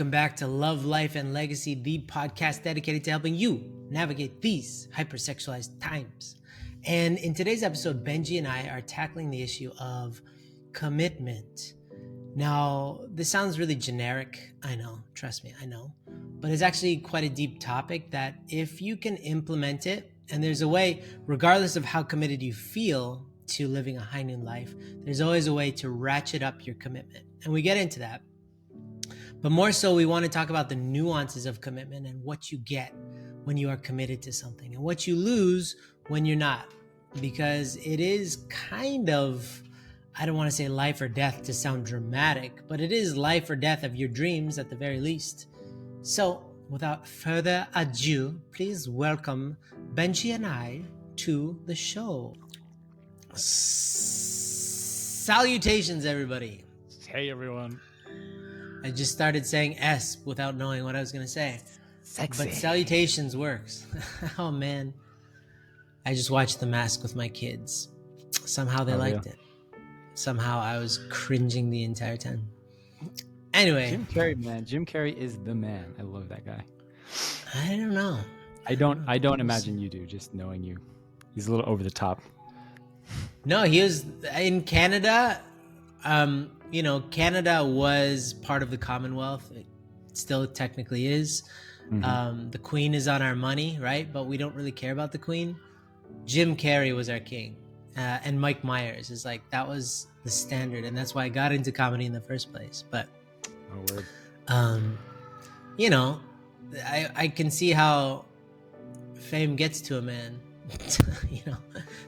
Welcome back to Love, Life, and Legacy, the podcast dedicated to helping you navigate these hypersexualized times. And in today's episode, Benji and I are tackling the issue of commitment. Now, this sounds really generic. I know, trust me, I know. But it's actually quite a deep topic that if you can implement it, and there's a way, regardless of how committed you feel to living a high noon life, there's always a way to ratchet up your commitment. And we get into that. But more so, we want to talk about the nuances of commitment and what you get when you are committed to something and what you lose when you're not. Because it is kind of, I don't want to say life or death to sound dramatic, but it is life or death of your dreams at the very least. So, without further ado, please welcome Benji and I to the show. Salutations, everybody. Hey everyone. I just started saying S without knowing what I was going to say. Sexy. But salutations works. oh man. I just watched The Mask with my kids. Somehow they Oh, liked yeah. it. Somehow I was cringing the entire time. Anyway, Jim Carrey, man. Jim Carrey is the man. I love that guy. I don't know. I don't. I don't imagine you do. Just knowing you, he's a little over the top. No, he was in Canada. Um, you know, Canada was part of the Commonwealth. It still technically is. Mhm. Um, the Queen is on our money, right? But we don't really care about the Queen. Jim Carrey was our king, uh, and Mike Myers is like that was the standard, and that's why I got into comedy in the first place. But oh word. um, you know, I I can see how fame gets to a man. you know,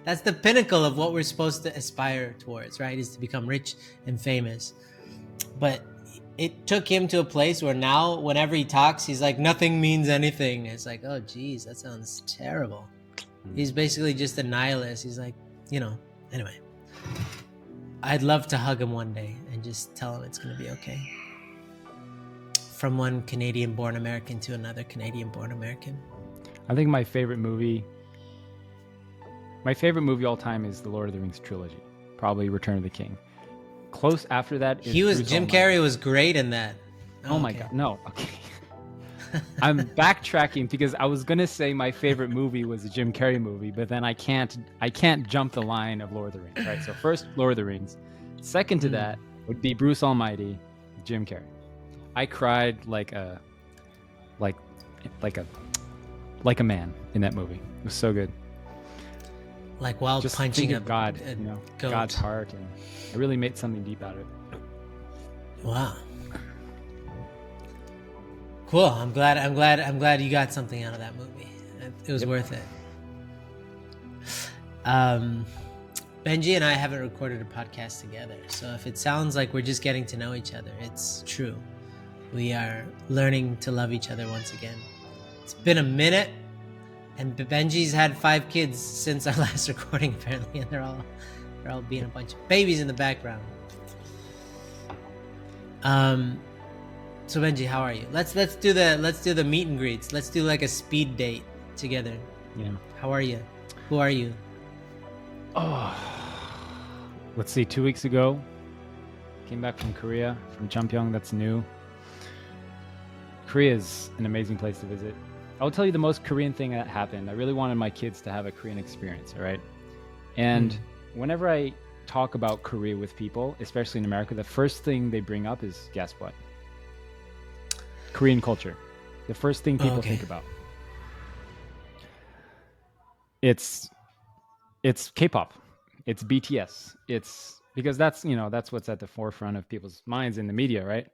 that's the pinnacle of what we're supposed to aspire towards, right? Is to become rich and famous. But it took him to a place where now, whenever he talks, he's like, nothing means anything. It's like, oh, geez, that sounds terrible. Hmm. He's basically just a nihilist. He's like, you know, anyway. I'd love to hug him one day and just tell him it's going to be okay from one Canadian born American to another Canadian born American. I think my favorite movie. My favorite movie all time is the Lord of the Rings trilogy. Probably Return of the King. Close after that. is He was Bruce Jim Almighty. Carrey was great in that. Oh my okay. god, no. Okay. I'm backtracking because I was gonna say my favorite movie was a Jim Carrey movie, but then I can't I can't jump the line of Lord of the Rings, right? So first Lord of the Rings. Second to Mm. that would be Bruce Almighty, Jim Carrey. I cried like a like like a like a man in that movie. It was so good. Like while Just punching of God, a you know, goat. God's heart and it really made something deep out of it. Wow. Cool. I'm glad. I'm glad. I'm glad you got something out of that movie. It, it was Yep. worth it. Um, Benji and I haven't recorded a podcast together, so if it sounds like we're just getting to know each other, it's true. We are learning to love each other once again. It's been a minute, and Benji's had five kids since our last recording, apparently, and they're all they're all being a bunch of babies in the background. Um, so Benji, how are you? Let's let's do the let's do the meet and greets. Let's do like a speed date together. You know. How are you? Who are you? Oh, let's see. Two weeks ago, came back from Korea, from Cheongpyeong. That's new. Korea is an amazing place to visit. I'll tell you the most Korean thing that happened. I really wanted my kids to have a Korean experience. All right, and hmm. whenever I talk about Korea with people, especially in America, the first thing they bring up is guess what? Korean culture. The first thing people Okay. think about. It's it's K-pop. It's BTS. It's because that's you know that's what's at the forefront of people's minds in the media, right?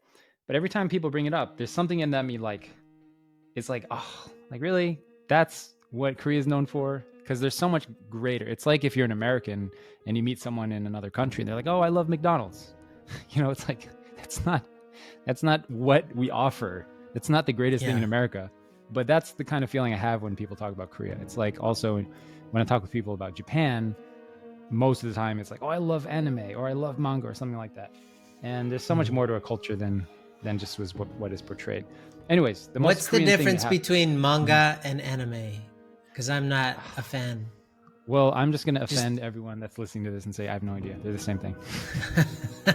But every time people bring it up, there's something in that me like, it's like, oh, like really, that's what Korea is known for. Because there's so much greater. It's like if you're an American and you meet someone in another country, and they're like, oh, I love McDonald's. you know, it's like that's not that's not what we offer. It's not the greatest thing in America. But that's the kind of feeling I have when people talk about Korea. It's like also when I talk with people about Japan, most of the time it's like, oh, I love anime or I love manga or something like that. And there's so much Mhm. more to a culture than than just was what, what is portrayed. Anyways, the most What's the difference between manga hmm. and anime? Because I'm not a fan. Well, I'm just gonna Just- offend everyone that's listening to this and say I have no idea. They're the same thing.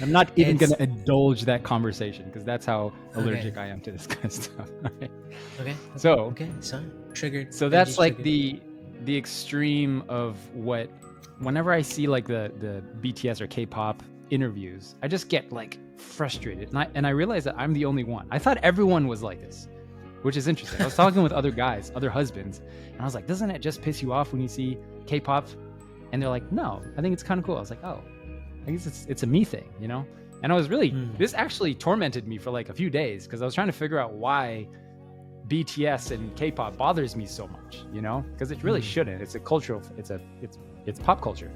I'm not even going to indulge that conversation because that's how Okay. allergic I am to this kind of stuff. Okay. So, Okay. So triggered. so that's Benji's like triggered. the the extreme of what whenever i see like the the bts or k-pop interviews i just get like frustrated and i and i realize that i'm the only one. I thought everyone was like this which is interesting. I was talking with other guys other husbands and i was like doesn't it just piss you off when you see k-pop? And they're like no i think it's kind of cool. I was like oh i guess it's it's a me thing you know? And i was really Hmm. this actually tormented me for like a few days because i was trying to figure out why BTS and K-pop bothers me so much, you know, because it really Mm. shouldn't. It's a cultural, it's a, it's, it's pop culture,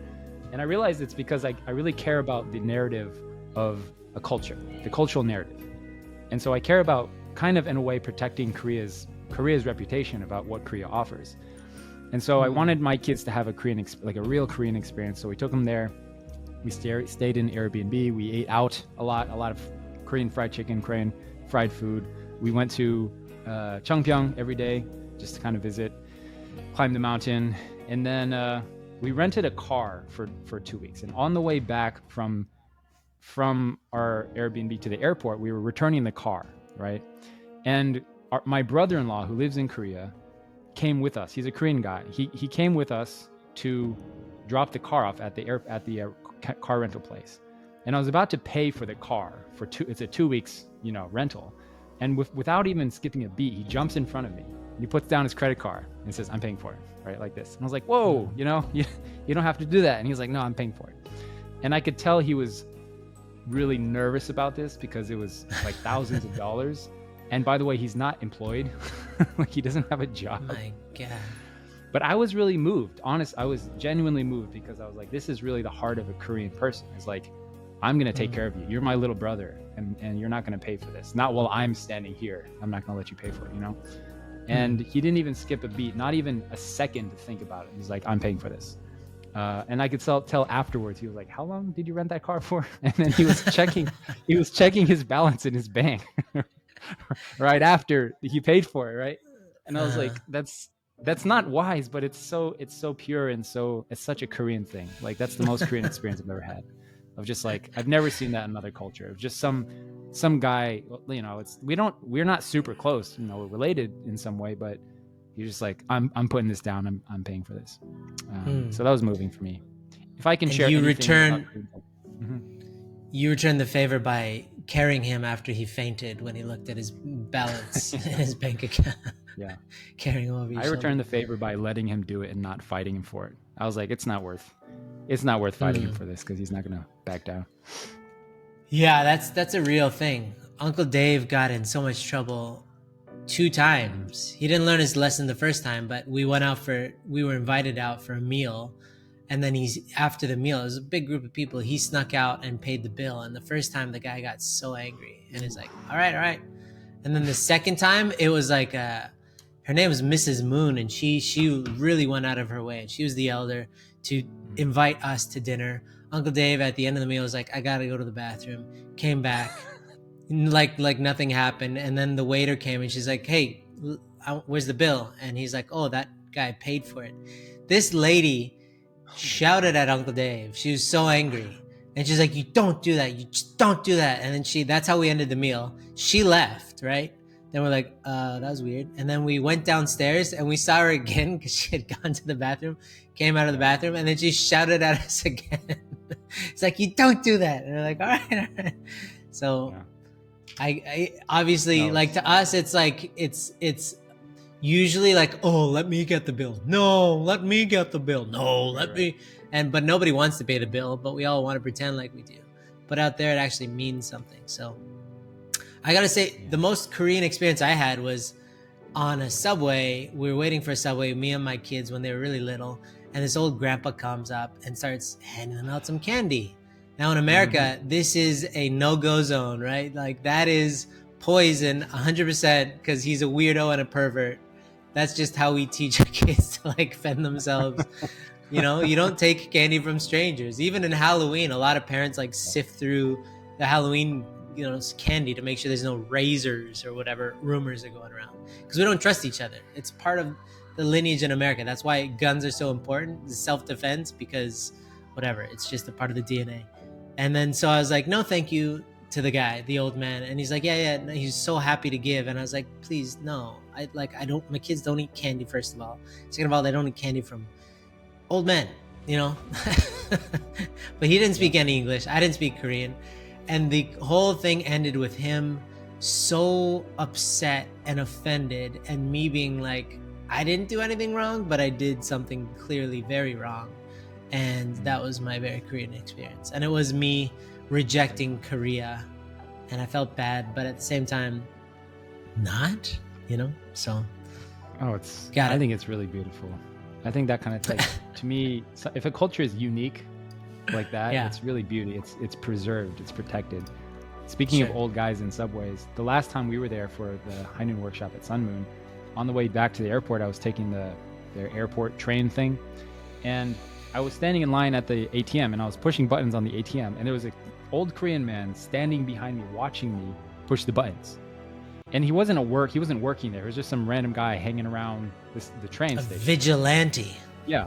and I realized it's because I, I really care about the narrative of a culture, the cultural narrative, and so I care about kind of in a way protecting Korea's Korea's reputation about what Korea offers, and so I Mm. wanted my kids to have a Korean, like a real Korean experience. So we took them there. We stay, stayed in Airbnb. We ate out a lot, a lot of Korean fried chicken, Korean fried food. We went to uh, Chungpyeong every day just to kind of visit, climb the mountain, and then uh, we rented a car for for two weeks. And on the way back from from our Airbnb to the airport, we were returning the car, right? And our, my brother-in-law, who lives in Korea, came with us. He's a Korean guy. He he came with us to drop the car off at the air at the uh, car rental place. And I was about to pay for the car for two. It's a two weeks, you know, rental. And with, without even skipping a beat, he jumps in front of me. He puts down his credit card and says, "I'm paying for it," right, like this. And I was like, "Whoa, you know, you, you don't have to do that." And he's like, "No, I'm paying for it." And I could tell he was really nervous about this because it was like thousands of dollars. And by the way, he's not employed; like he doesn't have a job. My God. But I was really moved. Honest, I was genuinely moved because I was like, this is really the heart of a Korean person. It's like, I'm gonna take Mhm. care of you. You're my little brother, and and you're not gonna pay for this. Not while I'm standing here. I'm not gonna let you pay for it. You know. And he didn't even skip a beat, not even a second to think about it. He's like, I'm paying for this. Uh, and I could tell, tell afterwards, he was like, "How long did you rent that car for?" And then he was checking, he was checking his balance in his bank right after he paid for it, right? And I was like, Uh. "That's that's not wise, but it's so it's so pure and so it's such a Korean thing. Like that's the most Korean experience I've ever had. Of just like I've never seen that in another culture. Of just some some guy, you know, it's we don't we're not super close, you know, we're related in some way, but you're just like I'm I'm putting this down. I'm I'm paying for this. Um, Hmm. So that was moving for me. If I can And share, you return- about Korean culture- Mhm. You return the favor by carrying him after he fainted when he looked at his balance in his bank account. Yeah. carrying him over I shoulder. returned the favor by letting him do it and not fighting him for it. I was like, it's not worth, it's not worth fighting him Mm. for this because he's not gonna back down. Yeah, that's that's a real thing. Uncle Dave got in so much trouble two times. He didn't learn his lesson the first time, but we went out for we were invited out for a meal. And then he's after the meal, it was a big group of people. He snuck out and paid the bill. And the first time the guy got so angry and he's like, All right, all right. And then the second time it was like uh her name was Mrs. Moon and she she really went out of her way. And she was the elder to invite us to dinner. Uncle Dave at the end of the meal was like, I gotta go to the bathroom. Came back, like like nothing happened. And then the waiter came and she's like, Hey, where's the bill? And he's like, Oh, that guy paid for it. This lady shouted at Uncle Dave. She was so angry. And she's like, You don't do that. You just don't do that. And then she, that's how we ended the meal. She left, right? Then we're like, uh, that was weird. And then we went downstairs and we saw her again because she had gone to the bathroom, came out of the bathroom, and then she shouted at us again. it's like, you don't do that. And we're like, all right, all right. So Yeah. I, I obviously No, like to us, it's like it's it's usually like, oh, let me get the bill. No, let me get the bill. No, let Right. me and but nobody wants to pay the bill, but we all want to pretend like we do. But out there it actually means something. So I gotta say, Yeah. the most Korean experience I had was on a subway. We were waiting for a subway, me and my kids when they were really little, and this old grandpa comes up and starts handing them out some candy. Now in America, mm-hmm. this is a no-go zone, right? Like that is poison 100% because he's a weirdo and a pervert. That's just how we teach our kids to like fend themselves. you know, you don't take candy from strangers. Even in Halloween, a lot of parents like sift through the Halloween, you know, candy to make sure there's no razors or whatever rumors are going around because we don't trust each other. It's part of the lineage in America. That's why guns are so important, self defense, because whatever, it's just a part of the DNA. And then so I was like, no, thank you to the guy, the old man. And he's like, yeah, yeah. No, he's so happy to give. And I was like, please, no. I like, I don't, my kids don't eat candy, first of all. Second of all, they don't eat candy from old men, you know? but he didn't speak any English. I didn't speak Korean. And the whole thing ended with him so upset and offended, and me being like, I didn't do anything wrong, but I did something clearly very wrong. And that was my very Korean experience. And it was me rejecting Korea. And I felt bad, but at the same time, not, you know? So. Oh, it's, Got I it. think it's really beautiful. I think that kind of like, to me, if a culture is unique like that, yeah. it's really beauty. It's, it's preserved, it's protected. Speaking sure. of old guys in subways, the last time we were there for the High Noon workshop at Sun Moon, on the way back to the airport, I was taking the their airport train thing, and I was standing in line at the ATM, and I was pushing buttons on the ATM, and there was an old Korean man standing behind me, watching me push the buttons. And he wasn't a work. He wasn't working there. It was just some random guy hanging around this, the train a station. Vigilante. Yeah,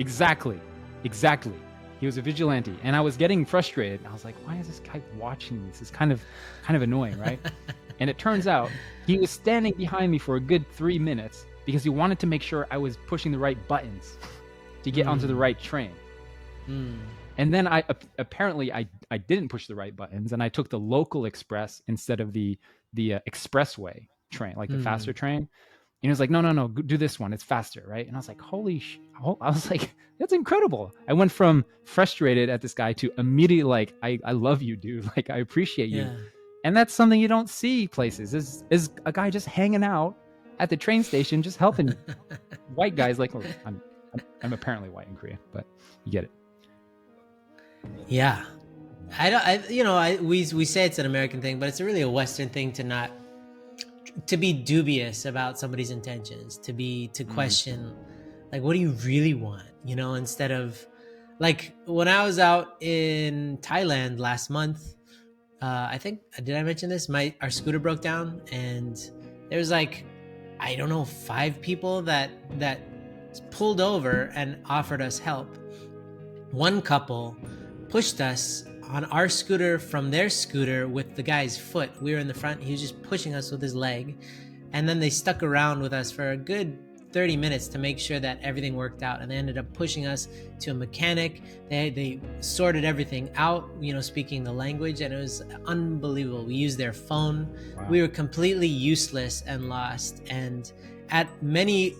exactly, exactly. He was a vigilante, and I was getting frustrated. I was like, "Why is this guy watching me? This is kind of, kind of annoying, right?" and it turns out he was standing behind me for a good three minutes because he wanted to make sure I was pushing the right buttons to get mm. onto the hmm. right train. Mm. And then I apparently I I didn't push the right buttons, and I took the local express instead of the the uh, expressway train, like the mm. faster train. And he was like, no, no, no, do this one. It's faster, right? And I was like, holy sh! I was like, that's incredible. I went from frustrated at this guy to immediately like, I, I love you, dude. Like, I appreciate you. Yeah. And that's something you don't see places. Is is a guy just hanging out at the train station, just helping white guys. Like, I'm, I'm I'm apparently white in Korea, but you get it. Yeah, I don't. I you know, I we we say it's an American thing, but it's really a Western thing to not to be dubious about somebody's intentions, to be to mm. question mm. like what do you really want, you know, instead of like when I was out in Thailand last month, uh, I think did I mention this? My our scooter broke down and there was like I don't know five people that that pulled over and offered us help. One couple pushed us on our scooter from their scooter with the guy's foot. We were in the front. He was just pushing us with his leg. And then they stuck around with us for a good 30 minutes to make sure that everything worked out. And they ended up pushing us to a mechanic. They, they sorted everything out, you know, speaking the language. And it was unbelievable. We used their phone. Wow. We were completely useless and lost. And at many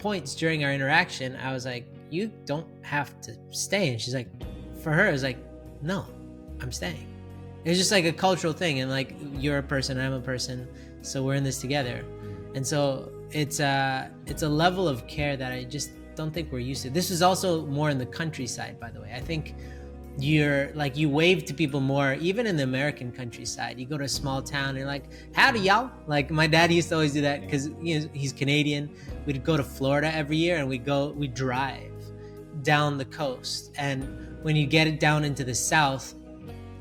points during our interaction, I was like, You don't have to stay. And she's like, For her, it was like, No, I'm staying. It's just like a cultural thing. And like, you're a person, I'm a person. So we're in this together. And so it's a it's a level of care that I just don't think we're used to. This is also more in the countryside, by the way. I think you're like you wave to people more, even in the American countryside. You go to a small town, and you're like, "Howdy, y'all!" Like my dad used to always do that because you know, he's Canadian. We'd go to Florida every year, and we go we drive down the coast. And when you get it down into the south,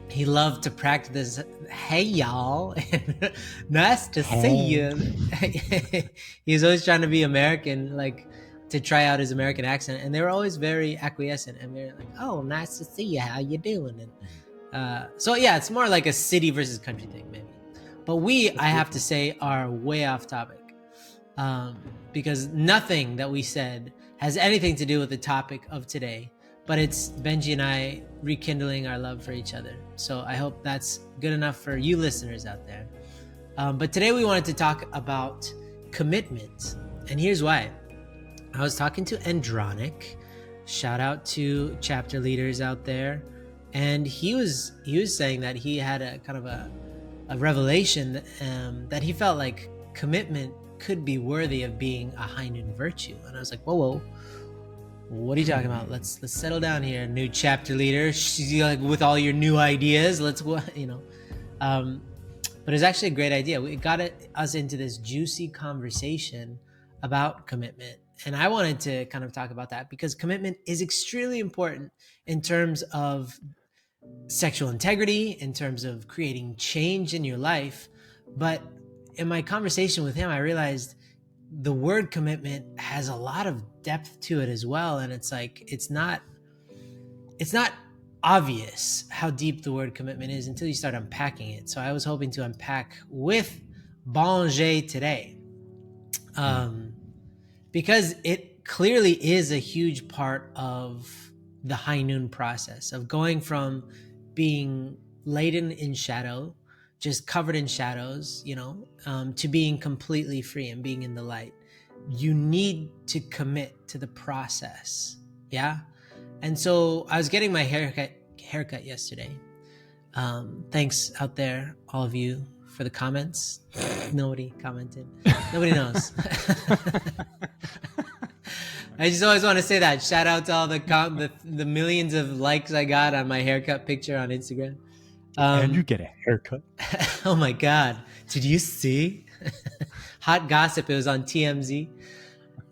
he loved to practice this hey y'all nice to hey. see you he's always trying to be american like to try out his american accent and they were always very acquiescent and they're like oh nice to see you how you doing and uh, so yeah it's more like a city versus country thing maybe but we i have to say are way off topic um, because nothing that we said has anything to do with the topic of today but it's benji and i rekindling our love for each other so I hope that's good enough for you listeners out there. Um, but today we wanted to talk about commitment. And here's why. I was talking to Andronic. Shout out to chapter leaders out there. And he was he was saying that he had a kind of a, a revelation um, that he felt like commitment could be worthy of being a high noon virtue. And I was like, whoa, whoa, what are you talking about? Let's let's settle down here, new chapter leader. She's like with all your new ideas. Let's you know. Um, but it's actually a great idea. We got us into this juicy conversation about commitment, and I wanted to kind of talk about that because commitment is extremely important in terms of sexual integrity, in terms of creating change in your life. But in my conversation with him, I realized the word commitment has a lot of depth to it as well and it's like it's not it's not obvious how deep the word commitment is until you start unpacking it. So I was hoping to unpack with Benji today. Um, because it clearly is a huge part of the high noon process of going from being laden in shadow, just covered in shadows, you know, um, to being completely free and being in the light. You need to commit to the process. Yeah. And so I was getting my haircut haircut yesterday. Um, thanks out there, all of you, for the comments. Nobody commented. Nobody knows. I just always want to say that. Shout out to all the, com- the the millions of likes I got on my haircut picture on Instagram. Um, and you get a haircut. oh my god! Did you see? Hot gossip. It was on TMZ.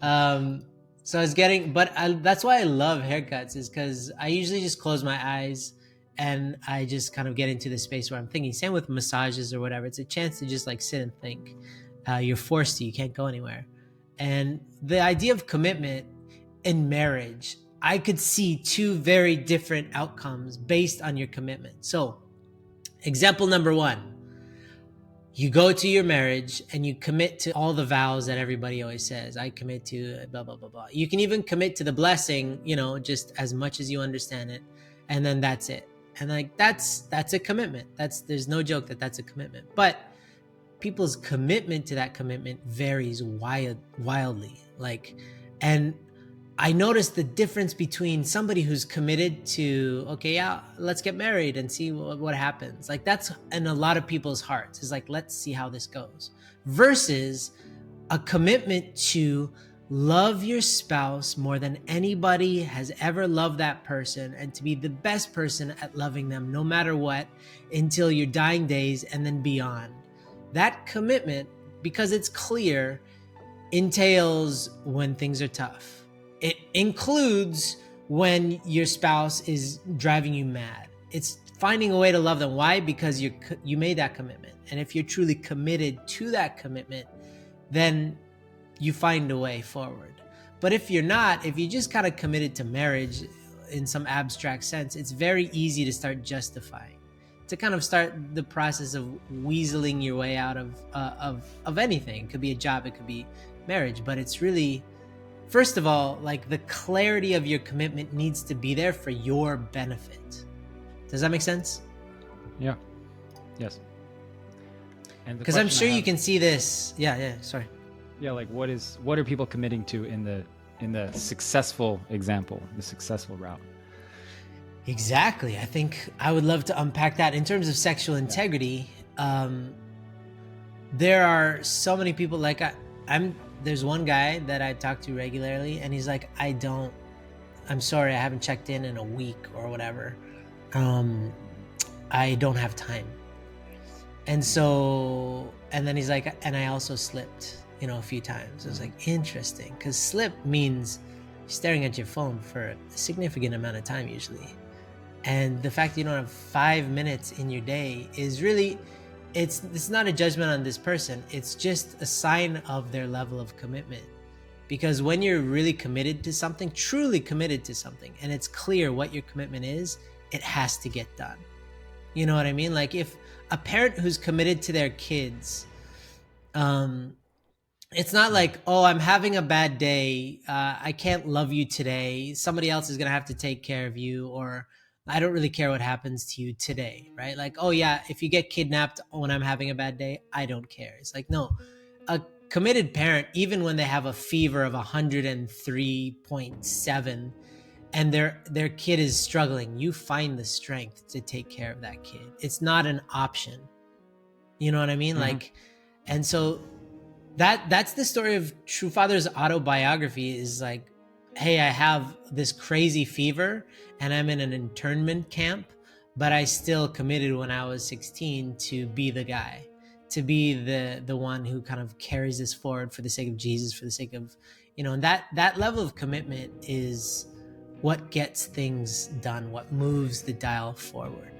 Um, so I was getting, but I, that's why I love haircuts is because I usually just close my eyes and I just kind of get into the space where I'm thinking. Same with massages or whatever. It's a chance to just like sit and think. Uh, you're forced to. You can't go anywhere. And the idea of commitment in marriage, I could see two very different outcomes based on your commitment. So, example number one you go to your marriage and you commit to all the vows that everybody always says i commit to blah blah blah blah you can even commit to the blessing you know just as much as you understand it and then that's it and like that's that's a commitment. That's there's no joke that that's a commitment. But people's commitment to that commitment varies wild wildly. Like and I noticed the difference between somebody who's committed to, okay, yeah, let's get married and see what, what happens. Like that's in a lot of people's hearts. Is like, let's see how this goes, versus a commitment to love your spouse more than anybody has ever loved that person and to be the best person at loving them no matter what until your dying days and then beyond. That commitment, because it's clear, entails when things are tough it includes when your spouse is driving you mad. It's finding a way to love them. Why? Because you you made that commitment. And if you're truly committed to that commitment, then you find a way forward. But if you're not, if you just kind of committed to marriage in some abstract sense, it's very easy to start justifying, to kind of start the process of weaseling your way out of uh, of of anything. It could be a job, it could be marriage, but it's really first of all, like the clarity of your commitment needs to be there for your benefit. Does that make sense? Yeah. Yes. Because I'm sure have, you can see this. Yeah, yeah. Sorry. Yeah, like what is what are people committing to in the in the successful example, the successful route? Exactly. I think I would love to unpack that in terms of sexual integrity. Um, there are so many people like I, I'm there's one guy that I talk to regularly, and he's like, I don't, I'm sorry, I haven't checked in in a week or whatever. Um, I don't have time. And so, and then he's like, and I also slipped, you know, a few times. I was like, interesting, because slip means staring at your phone for a significant amount of time usually. And the fact that you don't have five minutes in your day is really it's it's not a judgment on this person it's just a sign of their level of commitment because when you're really committed to something truly committed to something and it's clear what your commitment is it has to get done you know what i mean like if a parent who's committed to their kids um it's not like oh i'm having a bad day uh, i can't love you today somebody else is gonna have to take care of you or I don't really care what happens to you today, right? Like, oh yeah, if you get kidnapped when I'm having a bad day, I don't care. It's like, no, a committed parent, even when they have a fever of 103.7 and their their kid is struggling, you find the strength to take care of that kid. It's not an option. You know what I mean? Mm-hmm. Like, and so that that's the story of True Father's autobiography is like hey, I have this crazy fever and I'm in an internment camp, but I still committed when I was 16 to be the guy, to be the the one who kind of carries this forward for the sake of Jesus, for the sake of, you know, and that that level of commitment is what gets things done, what moves the dial forward.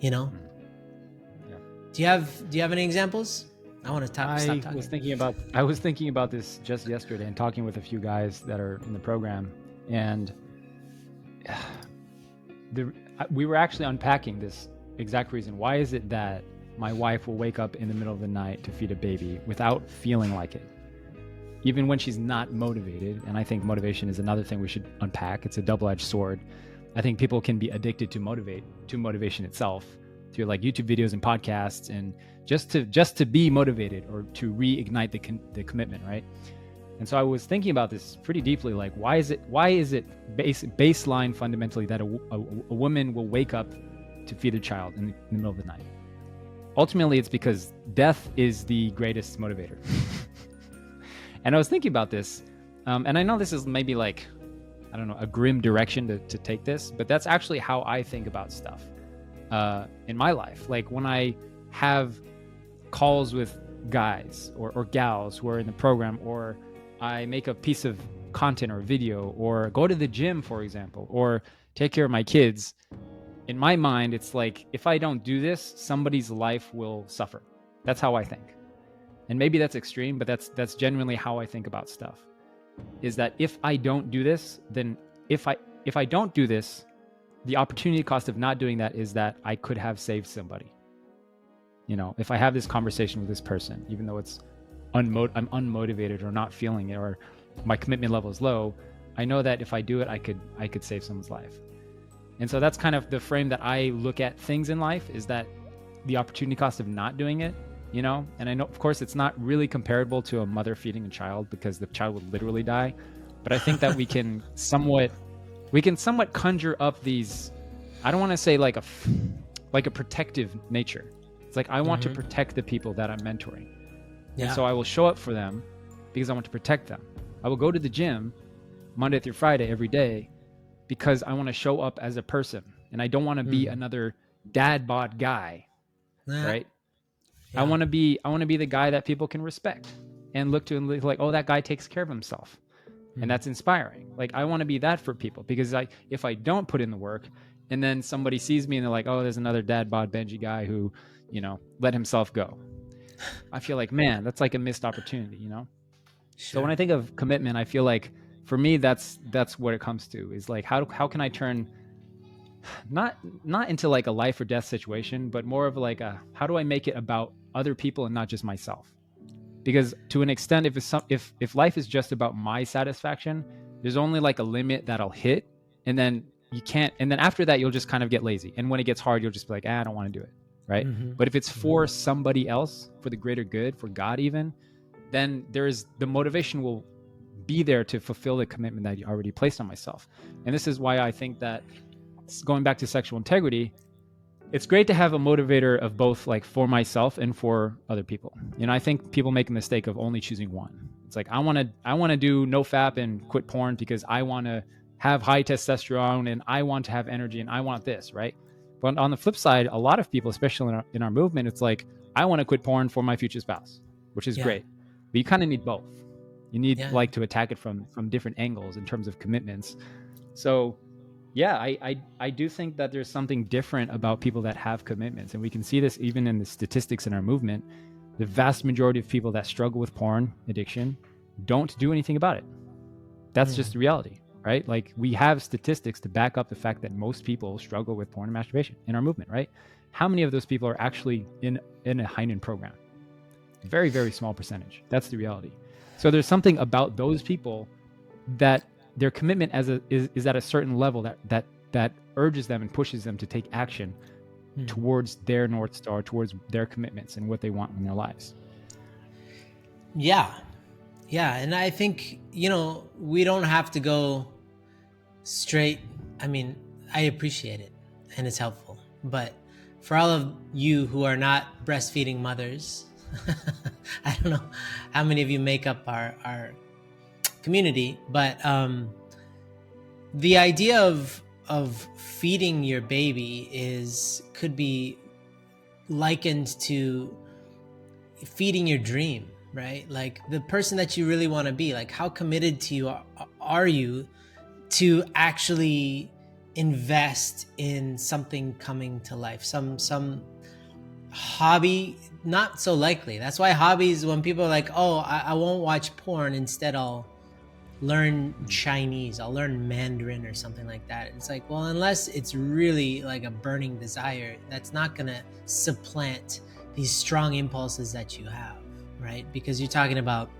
You know? Hmm. Yeah. Do you have do you have any examples? I want to talk. I was thinking about I was thinking about this just yesterday and talking with a few guys that are in the program, and the we were actually unpacking this exact reason. Why is it that my wife will wake up in the middle of the night to feed a baby without feeling like it? Even when she's not motivated, and I think motivation is another thing we should unpack. It's a double-edged sword. I think people can be addicted to motivate to motivation itself through like YouTube videos and podcasts and just to just to be motivated or to reignite the con- the commitment, right? And so I was thinking about this pretty deeply. Like, why is it why is it base, baseline fundamentally that a, a, a woman will wake up to feed a child in the, in the middle of the night? Ultimately, it's because death is the greatest motivator. and I was thinking about this, um, and I know this is maybe like I don't know a grim direction to, to take this, but that's actually how I think about stuff uh, in my life. Like when I have calls with guys or, or gals who are in the program or I make a piece of content or video or go to the gym, for example, or take care of my kids, in my mind, it's like if I don't do this, somebody's life will suffer. That's how I think. And maybe that's extreme, but that's that's genuinely how I think about stuff. Is that if I don't do this, then if I if I don't do this, the opportunity cost of not doing that is that I could have saved somebody. You know, if I have this conversation with this person, even though it's unmo- I'm unmotivated or not feeling it or my commitment level is low, I know that if I do it, I could I could save someone's life. And so that's kind of the frame that I look at things in life is that the opportunity cost of not doing it, you know? And I know of course it's not really comparable to a mother feeding a child because the child would literally die, but I think that we can somewhat we can somewhat conjure up these I don't want to say like a like a protective nature. Like I want mm-hmm. to protect the people that I'm mentoring. Yeah. And so I will show up for them because I want to protect them. I will go to the gym Monday through Friday every day because I want to show up as a person and I don't want to be mm. another dad bod guy. Nah. Right? Yeah. I want to be I want to be the guy that people can respect and look to and look like, "Oh, that guy takes care of himself." Mm. And that's inspiring. Like I want to be that for people because I if I don't put in the work and then somebody sees me and they're like, "Oh, there's another dad bod Benji guy who, you know, let himself go." I feel like, man, that's like a missed opportunity, you know? Sure. So when I think of commitment, I feel like for me that's that's what it comes to is like how how can I turn not not into like a life or death situation, but more of like a how do I make it about other people and not just myself? Because to an extent, if it's some, if if life is just about my satisfaction, there's only like a limit that I'll hit, and then you can't. And then after that, you'll just kind of get lazy. And when it gets hard, you'll just be like, ah, I don't want to do it right? Mm-hmm. But if it's for mm-hmm. somebody else, for the greater good, for God even, then there is the motivation will be there to fulfill the commitment that you already placed on myself. And this is why I think that going back to sexual integrity, it's great to have a motivator of both like for myself and for other people. You know, I think people make a mistake of only choosing one. It's like I want to I want to do no fap and quit porn because I want to have high testosterone and I want to have energy and I want this, right? But on the flip side, a lot of people, especially in our, in our movement, it's like, I want to quit porn for my future spouse, which is yeah. great. But you kind of need both. You need yeah. like to attack it from from different angles in terms of commitments. So yeah, I, I I do think that there's something different about people that have commitments. And we can see this even in the statistics in our movement. The vast majority of people that struggle with porn addiction don't do anything about it. That's mm. just the reality right? Like we have statistics to back up the fact that most people struggle with porn and masturbation in our movement, right? How many of those people are actually in in a High Noon program? Very, very small percentage. That's the reality. So there's something about those people that their commitment as a is, is at a certain level that that that urges them and pushes them to take action hmm. towards their north star, towards their commitments and what they want in their lives. Yeah, yeah, and I think, you know, we don't have to go straight. I mean, I appreciate it and it's helpful. But for all of you who are not breastfeeding mothers, I don't know how many of you make up our, our community, but um, the idea of of feeding your baby is could be likened to feeding your dream right? Like the person that you really want to be. Like how committed to you are, are you to actually invest in something coming to life? Some some hobby not so likely. That's why hobbies when people are like, "Oh, I, I won't watch porn. Instead, I'll learn Chinese, I'll learn Mandarin or something like that. It's like, well, unless it's really like a burning desire, that's not to supplant these strong impulses that you have, right? Because you're talking about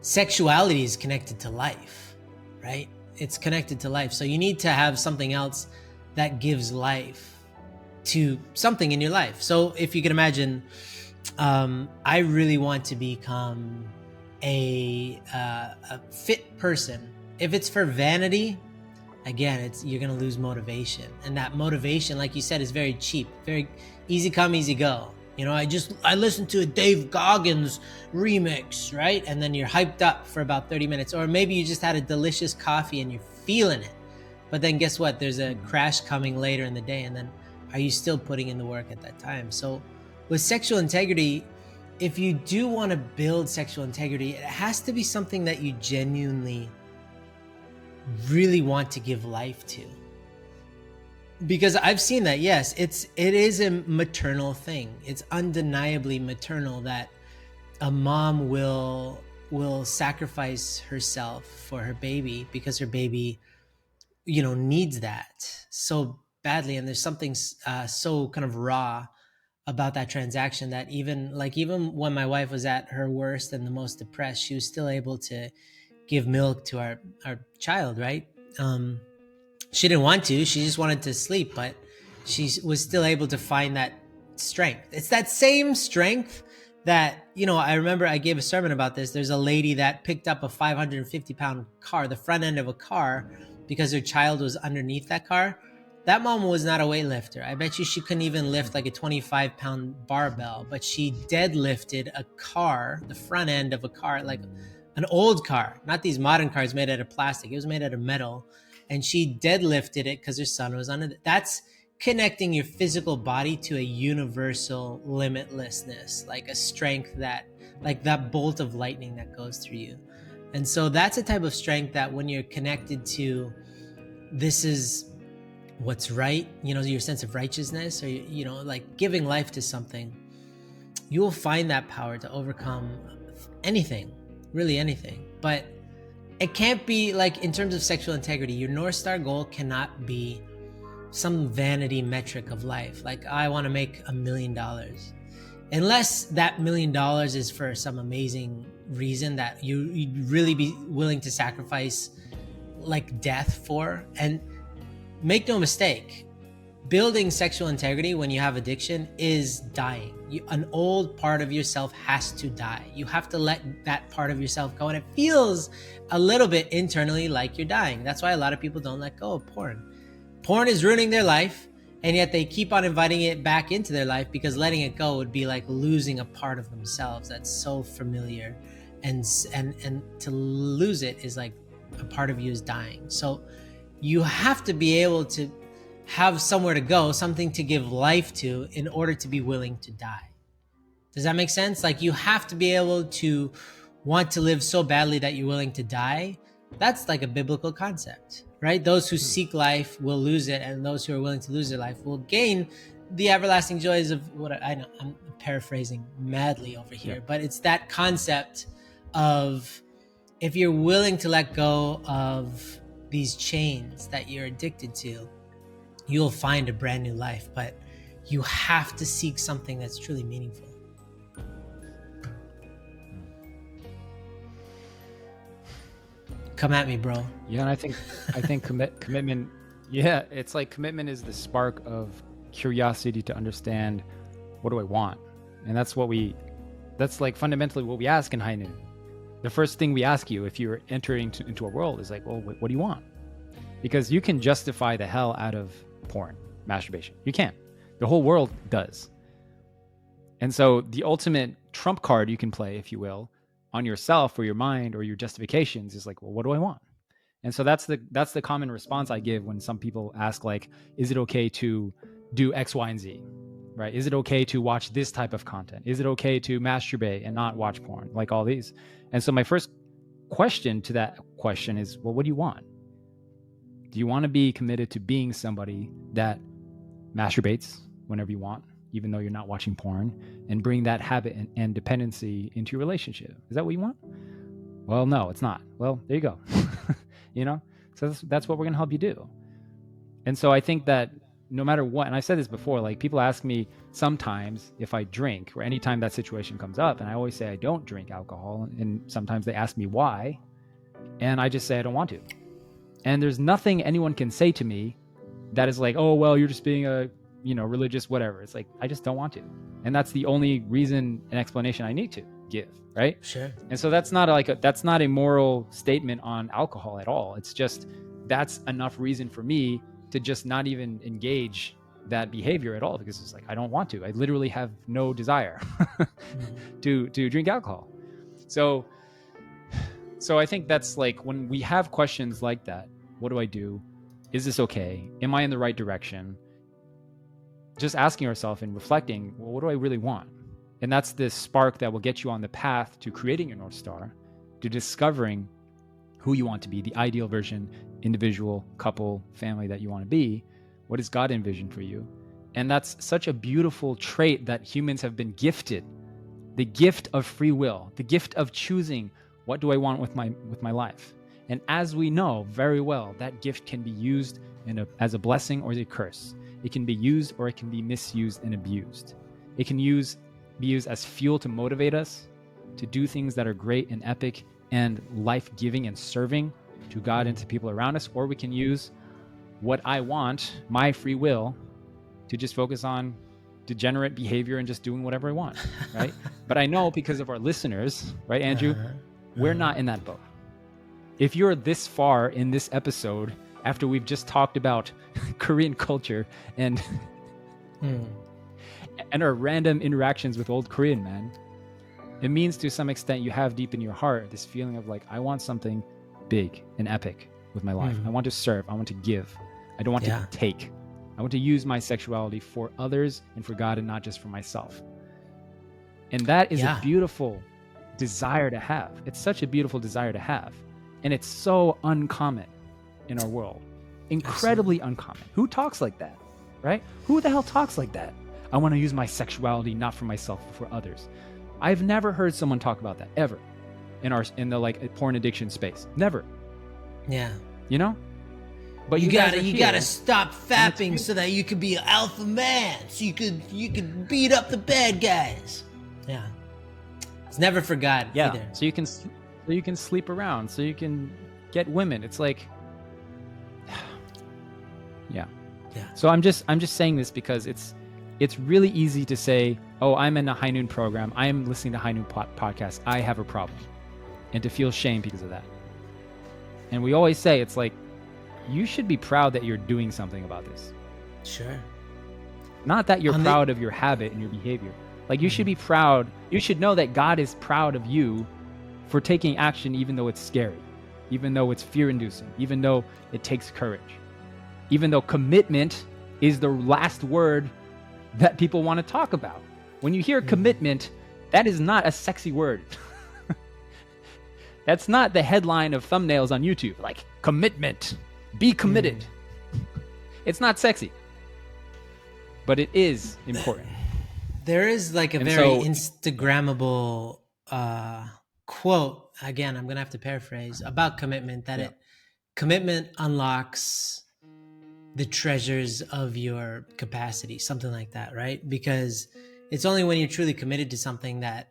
sexuality is connected to life, right? It's connected to life. So you need to have something else that gives life to something in your life. So if you can imagine, um, I really want to become a, uh, a fit person. If it's for vanity, again, it's you're gonna lose motivation, and that motivation, like you said, is very cheap, very easy come, easy go. You know, I just I listened to a Dave Goggins remix, right? And then you're hyped up for about 30 minutes, or maybe you just had a delicious coffee and you're feeling it. But then guess what? There's a mm-hmm. crash coming later in the day, and then are you still putting in the work at that time? So with sexual integrity, if you do want to build sexual integrity, it has to be something that you genuinely really want to give life to. Because I've seen that, yes, it's it is a maternal thing. It's undeniably maternal that a mom will will sacrifice herself for her baby because her baby you know needs that so badly and there's something uh, so kind of raw about that transaction that even like even when my wife was at her worst and the most depressed she was still able to give milk to our our child right um she didn't want to she just wanted to sleep but she was still able to find that strength it's that same strength that you know i remember i gave a sermon about this there's a lady that picked up a 550 pound car the front end of a car because her child was underneath that car that mom was not a weightlifter. I bet you she couldn't even lift like a 25 pound barbell, but she deadlifted a car, the front end of a car, like an old car, not these modern cars made out of plastic. It was made out of metal. And she deadlifted it because her son was under. That's connecting your physical body to a universal limitlessness, like a strength that, like that bolt of lightning that goes through you. And so that's a type of strength that when you're connected to, this is what's right, you know, your sense of righteousness or, you know, like giving life to something, you will find that power to overcome anything, really anything. But it can't be like in terms of sexual integrity, your North Star goal cannot be some vanity metric of life. Like, I want to make a million dollars. Unless that million dollars is for some amazing reason that you, you'd really be willing to sacrifice like death for. And make no mistake, building sexual integrity when you have addiction is dying. You, an old part of yourself has to die. You have to let that part of yourself go. And it feels a little bit internally like you're dying. That's why a lot of people don't let go of porn. Porn is ruining their life, and yet they keep on inviting it back into their life because letting it go would be like losing a part of themselves that's so familiar. And, and, and to lose it is like a part of you is dying. So, you have to be able to have somewhere to go, something to give life to in order to be willing to die. Does that make sense? Like you have to be able to want to live so badly that you're willing to die. That's like a biblical concept, right? Those who hmm. seek life will lose it, and those who are willing to lose their life will gain the everlasting joys of what I know. I'm paraphrasing madly over here, yeah. but it's that concept of if you're willing to let go of these chains that you're addicted to, you'll find a brand new life. But you have to seek something that's truly meaningful. Come at me, bro. Yeah, and I think I think commit commitment. Yeah, it's like commitment is the spark of curiosity to understand what do I want, and that's what we. That's like fundamentally what we ask in high noon the first thing we ask you if you're entering to, into a world is like, well, what, what do you want? Because you can justify the hell out of porn, masturbation. You can. The whole world does. And so the ultimate trump card you can play, if you will, on yourself or your mind or your justifications is like, well, what do I want? And so that's the that's the common response I give when some people ask like, is it okay to do X, Y, and Z? Right? Is it okay to watch this type of content? Is it okay to masturbate and not watch porn? Like all these. And so my first question to that question is, well, what do you want? Do you want to be committed to being somebody that masturbates whenever you want, even though you're not watching porn, and bring that habit and, and dependency into your relationship? Is that what you want? Well, no, it's not. Well, there you go. you know? So that's, that's what we're going to help you do. And so I think that no matter what, and I've said this before, like people ask me sometimes if I drink or anytime that situation comes up, and I always say I don't drink alcohol. And sometimes they ask me why. And I just say I don't want to. And there's nothing anyone can say to me that is like, oh, well, you're just being a, you know, religious, whatever. It's like, I just don't want to. And that's the only reason and explanation I need to give. Right. Sure. And so that's not like a, that's not a moral statement on alcohol at all. It's just, that's enough reason for me to just not even engage that behavior at all because it's like I don't want to. I literally have no desire mm-hmm. to to drink alcohol. So so I think that's like when we have questions like that, what do I do? Is this okay? Am I in the right direction? Just asking ourselves and reflecting, well, what do I really want? And that's this spark that will get you on the path to creating your North Star, to discovering who you want to be, the ideal version, individual, couple, family that you want to be. What does God envision for you? And that's such a beautiful trait that humans have been gifted. The gift of free will, the gift of choosing what do I want with my with my life. And as we know very well, that gift can be used a, as a blessing or as a curse. It can be used or it can be misused and abused. It can use be used as fuel to motivate us to do things that are great and epic and life giving and serving to God and to people around us, or we can use what I want, my free will, to just focus on degenerate behavior and just doing whatever I want, right? but I know because of our listeners, right, Andrew, uh-huh. we're uh-huh. not in that boat. If you're this far in this episode, after we've just talked about Korean culture and hmm. and our random interactions with old Korean men, it means to some extent you have deep in your heart this feeling of like I want something big and epic with my life. Mm. I want to serve. I want to give. I don't want yeah. to take. I want to use my sexuality for others and for God and not just for myself. And that is yeah. a beautiful desire to have. It's such a beautiful desire to have. And it's so uncommon in our world. Incredibly Absolutely. uncommon. Who talks like that? Right? Who the hell talks like that? I want to use my sexuality not for myself, but for others. I've never heard someone talk about that ever in our in the like porn addiction space. Never. Yeah. You know? But you, you gotta you gotta stop fapping so that you can be an alpha man. So you could you could beat up the bad guys. Yeah. It's never forgotten. Yeah. Either. So you can so you can sleep around. So you can get women. It's like Yeah. Yeah. So I'm just I'm just saying this because it's it's really easy to say, "Oh, I'm in a high noon program. I am listening to high noon po- podcast. I have a problem." And to feel shame because of that. And we always say it's like you should be proud that you're doing something about this. Sure. Not that you're On proud of your habit and your behavior. Like you mm-hmm. should be proud. You should know that God is proud of you for taking action even though it's scary, even though it's fear inducing, even though it takes courage. Even though commitment is the last word that people want to talk about. When you hear mm-hmm. commitment, that is not a sexy word. That's not the headline of thumbnails on YouTube. Like commitment. Be committed. Mm. It's not sexy, but it is important. There is like a and very so, Instagrammable uh, quote. Again, I'm gonna have to paraphrase about commitment. That yeah. it commitment unlocks the treasures of your capacity, something like that, right? Because it's only when you're truly committed to something that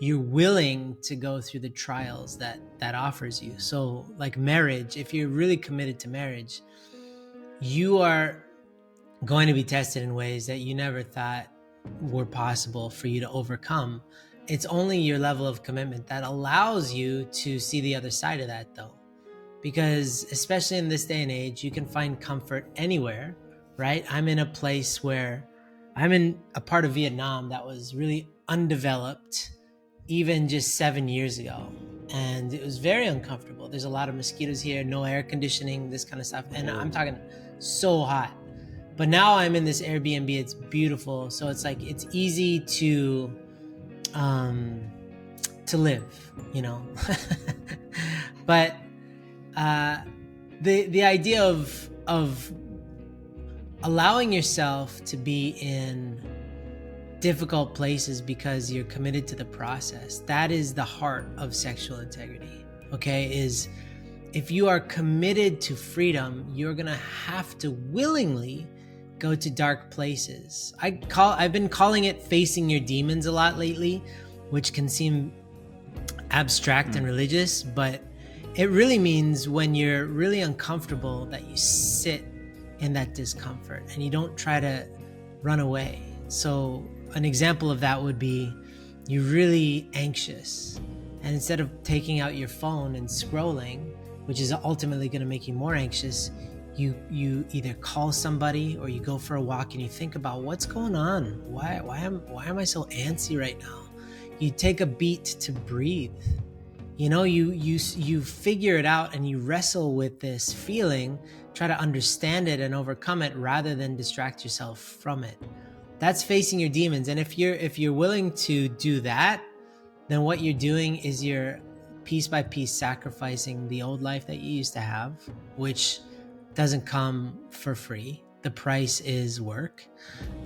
you're willing to go through the trials that that offers you so like marriage if you're really committed to marriage you are going to be tested in ways that you never thought were possible for you to overcome it's only your level of commitment that allows you to see the other side of that though because especially in this day and age you can find comfort anywhere right i'm in a place where i'm in a part of vietnam that was really undeveloped even just seven years ago. And it was very uncomfortable. There's a lot of mosquitoes here, no air conditioning, this kind of stuff. And I'm talking so hot. But now I'm in this Airbnb. It's beautiful. So it's like it's easy to um to live, you know. but uh the the idea of of allowing yourself to be in difficult places because you're committed to the process. That is the heart of sexual integrity. okay, is if you are committed to freedom, you're going to have to willingly go to dark places. I call I've been calling it facing your demons a lot lately, which can seem abstract mm. and hmm. religious, but it really means when you're really uncomfortable that you sit in that discomfort and you don't try to run away. So an example of that would be you're really anxious and instead of taking out your phone and scrolling, which is ultimately going to make you more anxious, you you either call somebody or you go for a walk and you think about what's going on. Why why am why am I so antsy right now? You take a beat to breathe. You know, you you you figure it out and you wrestle with this feeling, try to understand it and overcome it rather than distract yourself from it. That's facing your demons. And if you're if you're willing to do that, then what you're doing is you're piece by piece sacrificing the old life that you used to have, which doesn't come for free. The price is work.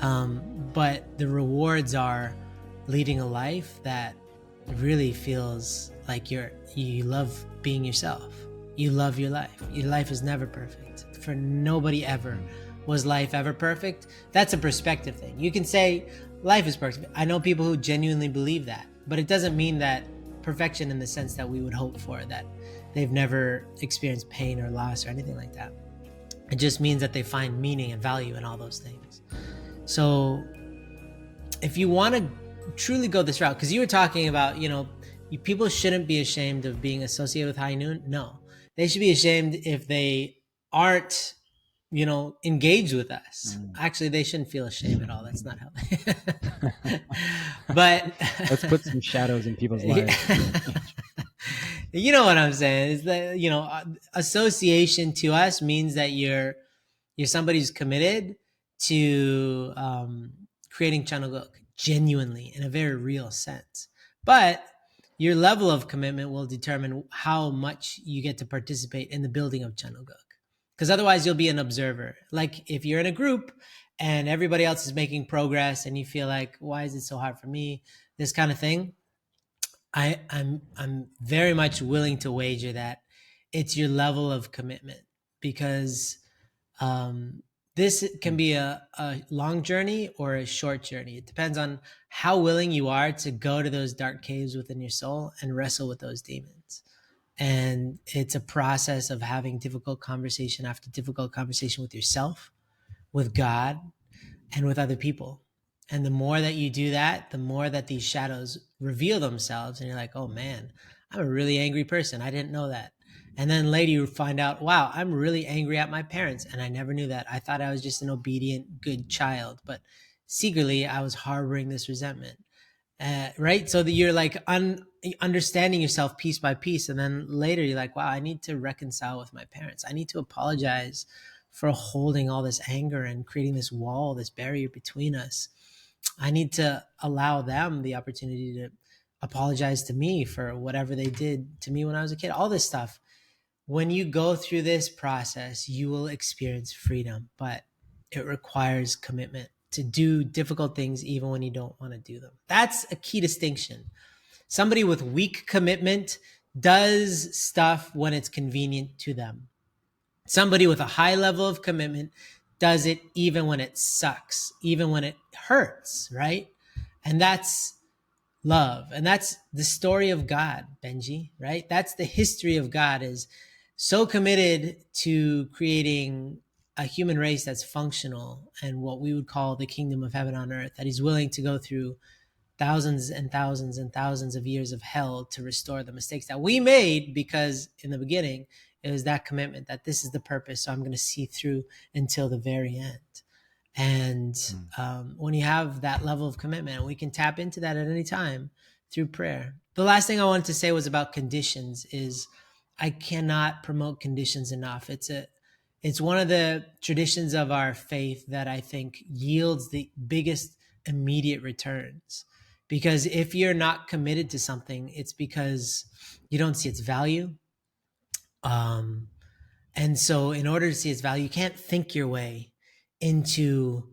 Um, but the rewards are leading a life that really feels like you're you love being yourself. You love your life. Your life is never perfect. For nobody ever was life ever perfect. That's a perspective thing. You can say life is perfect. I know people who genuinely believe that, but it doesn't mean that perfection in the sense that we would hope for that they've never experienced pain or loss or anything like that. It just means that they find meaning and value in all those things. So if you want to truly go this route, because you were talking about, you know, people shouldn't be ashamed of being associated with high noon. No, they should be ashamed if they aren't, you know, engaged with us. Mm. Actually, they shouldn't feel ashamed at all. That's not how. They... but let's put some shadows in people's lives you know what I'm saying is that you know association to us means that you're you're somebody who's committed to um, creating Cheon Il Guk genuinely in a very real sense. But your level of commitment will determine how much you get to participate in the building of Cheon Il Guk. Because otherwise, you'll be an observer. Like if you're in a group and everybody else is making progress and you feel like, why is it so hard for me? This kind of thing I, I'm I'm very much willing to wager that it's your level of commitment because um, this can be a, a long journey or a short journey. It depends on how willing you are to go to those dark caves within your soul and wrestle with those demons. And it's a process of having difficult conversation after difficult conversation with yourself, with God, and with other people. And the more that you do that, the more that these shadows reveal themselves. And you're like, oh man, I'm a really angry person. I didn't know that. And then later you find out, wow, I'm really angry at my parents. And I never knew that. I thought I was just an obedient, good child. But secretly, I was harboring this resentment. Uh, right. So that you're like un- understanding yourself piece by piece. And then later you're like, wow, I need to reconcile with my parents. I need to apologize for holding all this anger and creating this wall, this barrier between us. I need to allow them the opportunity to apologize to me for whatever they did to me when I was a kid. All this stuff. When you go through this process, you will experience freedom, but it requires commitment to do difficult things even when you don't want to do them. That's a key distinction. Somebody with weak commitment does stuff when it's convenient to them. Somebody with a high level of commitment does it even when it sucks, even when it hurts, right? And that's love. And that's the story of God, Benji, right? That's the history of God is so committed to creating a human race that's functional and what we would call the kingdom of heaven on earth that he's willing to go through thousands and thousands and thousands of years of hell to restore the mistakes that we made because in the beginning it was that commitment that this is the purpose so i'm going to see through until the very end. And mm. um, when you have that level of commitment we can tap into that at any time through prayer. The last thing i wanted to say was about conditions is i cannot promote conditions enough. It's a it's one of the traditions of our faith that i think yields the biggest immediate returns. Because if you're not committed to something it's because you don't see its value um, and so, in order to see its value, you can't think your way into